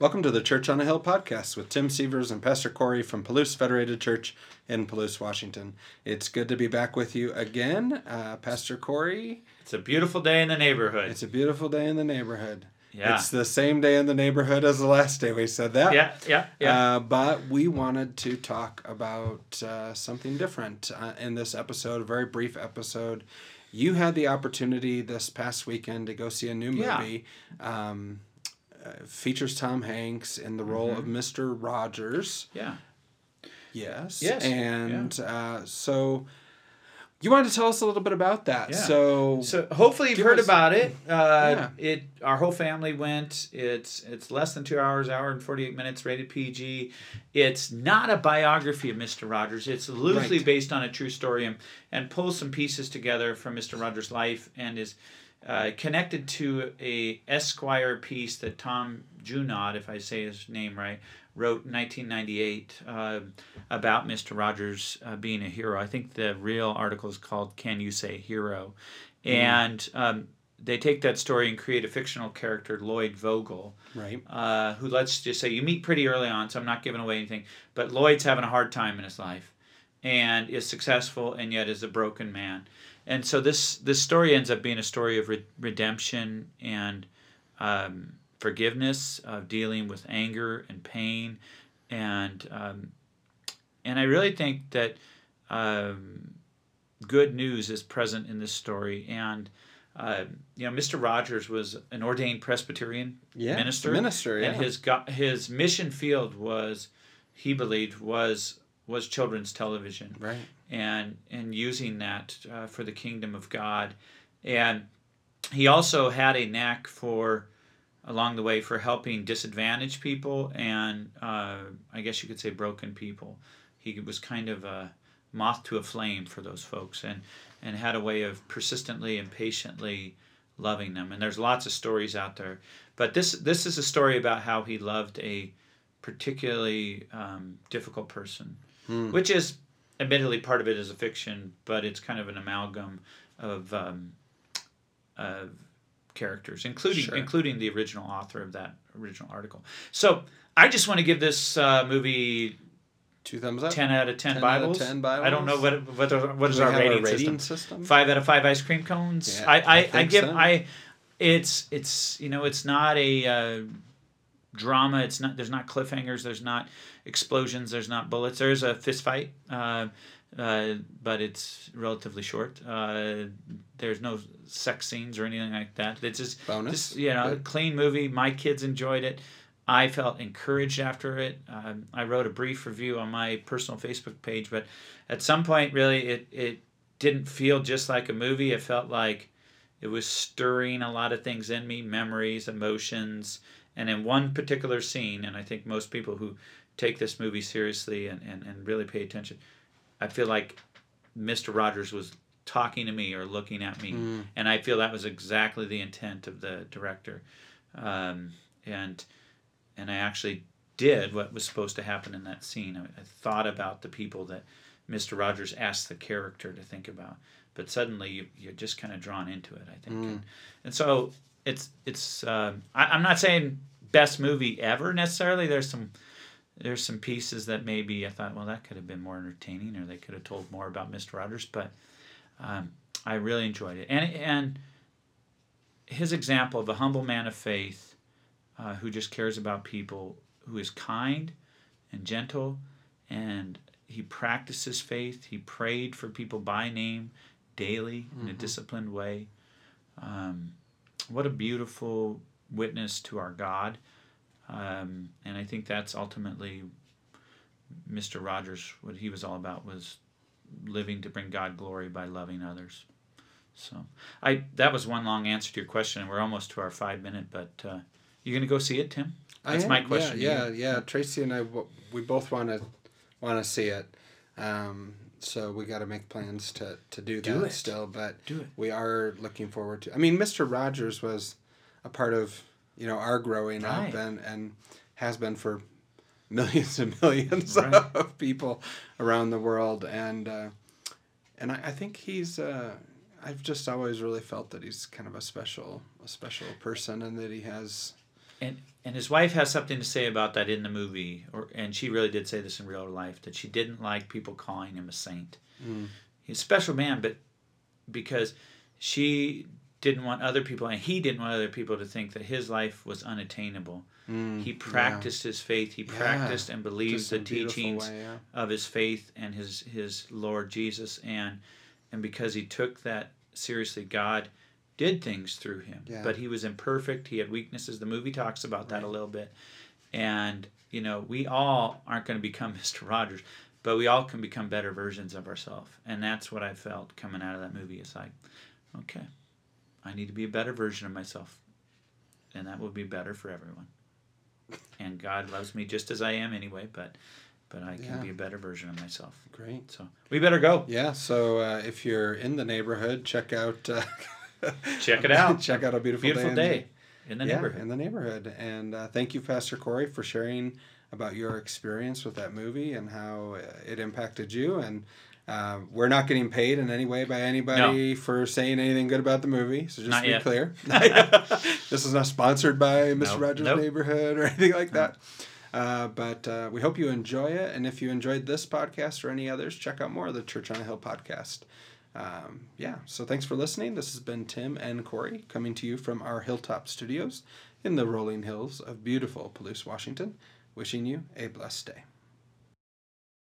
Welcome to the Church on a Hill podcast with Tim Sievers and Pastor Corey from Palouse Federated Church in Palouse, Washington. It's good to be back with you again, uh, Pastor Corey. It's a beautiful day in the neighborhood. It's a beautiful day in the neighborhood. Yeah. It's the same day in the neighborhood as the last day we said that. yeah, yeah, yeah. Uh, but we wanted to talk about uh, something different uh, in this episode, a very brief episode. You had the opportunity this past weekend to go see a new Yeah. movie. Um, uh, features Tom Hanks in the role of Mm-hmm. Mr. Rogers. yeah. Yes. Yes, And uh, so you wanted to tell us a little bit about that. Yeah. So, So hopefully you've heard us- about it. Uh, Yeah. It our whole family went. It's it's less than two hours, hour and forty eight minutes, rated PG. It's not a biography of Mister Rogers. It's loosely Right. based on a true story and, and pulls some pieces together from Mister Rogers' life and is uh, connected to a Esquire piece that Tom Junod, if I say his name right, wrote in 1998 uh, about Mr. Rogers uh, being a hero. I think the real article is called "Can You Say Hero," and um, they take that story and create a fictional character, Lloyd Vogel, right. uh, who let's just say you meet pretty early on, so I'm not giving away anything. But Lloyd's having a hard time in his life, and is successful, and yet is a broken man. And so this this story ends up being a story of re- redemption and um, forgiveness, of dealing with anger and pain, and um, and I really think that um, good news is present in this story. And uh, you know, Mr. Rogers was an ordained Presbyterian Yeah. minister, Minister, yeah. and his his mission field was, he believed, was was children's television right. and and using that uh, for the kingdom of God, and he also had a knack for along the way for helping disadvantaged people and uh, I guess you could say broken people. He was kind of a moth to a flame for those folks and and had a way of persistently and patiently loving them. And there's lots of stories out there, but this this is a story about how he loved a particularly um, difficult person, Hmm. which is admittedly part of it is a fiction, but it's kind of an amalgam of um, of characters, including Sure. including the original author of that original article. So I just want to give this uh, movie Two thumbs up. ten out of ten, 10 out of Bibles. I don't know Bibles. what what, what Do our rating, rating system. system? Five out of five ice cream cones. Yeah, I, I I, I, give so. I. It's it's you know it's not a uh, drama. It's not there's not cliffhangers. There's not explosions. There's not bullets. There's a fist fight. Uh, uh, but it's relatively short. Uh, there's no sex scenes or anything like that. It's just, Bonus. just you know, Good. clean movie. My kids enjoyed it. I felt encouraged after it. Um, I wrote a brief review on my personal Facebook page, but at some point, really, it it didn't feel just like a movie. It felt like it was stirring a lot of things in me, memories, emotions, and in one particular scene, and I think most people who take this movie seriously and, and, and really pay attention, I feel like Mr. Rogers was talking to me or looking at me, Mm. and I feel that was exactly the intent of the director, um, and and I actually did what was supposed to happen in that scene. I, I thought about the people that Mr. Rogers asked the character to think about, but suddenly you, you're just kind of drawn into it. I think, Mm. and, and so it's it's. Um, I, I'm not saying best movie ever necessarily. There's some there's some pieces that maybe I thought, well, that could have been more entertaining, or they could have told more about Mr. Rogers. But um, I really enjoyed it, and and his example of a humble man of faith uh, who just cares about people, who is kind and gentle, and he practices faith. He prayed for people by name daily in a disciplined way. Um, what a beautiful witness to our God. Um, and I think that's ultimately Mr. Rogers, what he was all about was living to bring God glory by loving others. So I that was one long answer to your question, and we're almost to our five minute. But uh, you gonna go see it, Tim? That's my question. Yeah, yeah, yeah. Tracy and I, we both want to want to see it. Um, so we got to make plans to, to do that it. still. But Do we are looking forward to. I mean, Mr. Rogers was a part of you know our growing Right. up and and has been for millions and millions Right. of people around the world and uh, and I, I think he's uh, I've just always really felt that he's kind of a special a special person and that he has and and his wife has something to say about that in the movie, or and she really did say this in real life that she didn't like people calling him a saint. Mm. He's a special man, but because she didn't want other people, and he didn't want other people to think that his life was unattainable. Mm, He practiced his faith. He Yeah. practiced and believed the in a beautiful teachings way, yeah. of his faith and his his Lord Jesus, and and because he took that seriously, God did things through him. Yeah. But he was imperfect. He had weaknesses. The movie talks about that a little bit, and you know we all aren't going to become Mr. Rogers, but we all can become better versions of ourselves, and that's what I felt coming out of that movie. It's like, okay, I need to be a better version of myself, and that will be better for everyone. And God loves me just as I am anyway, but but I can Yeah. be a better version of myself. Great. So we better go. Yeah. So uh, if you're in the neighborhood, check out. Uh, Check it out. check out a beautiful, Beautiful day. in- day in the yeah, neighborhood. in the neighborhood. And uh, thank you, Pastor Corey, for sharing about your experience with that movie and how uh, it impacted you. And uh, we're not getting paid in any way by anybody for saying anything good about the movie. So just Not to be yet. clear, this is not sponsored by Mr. Nope. Rogers' Nope. Neighborhood or anything like that. Uh, but uh, we hope you enjoy it. And if you enjoyed this podcast or any others, check out more of the Church on a Hill podcast. Um, yeah, so thanks for listening. This has been Tim and Corey coming to you from our Hilltop studios in the rolling hills of beautiful Palouse, Washington. Wishing you a blessed day.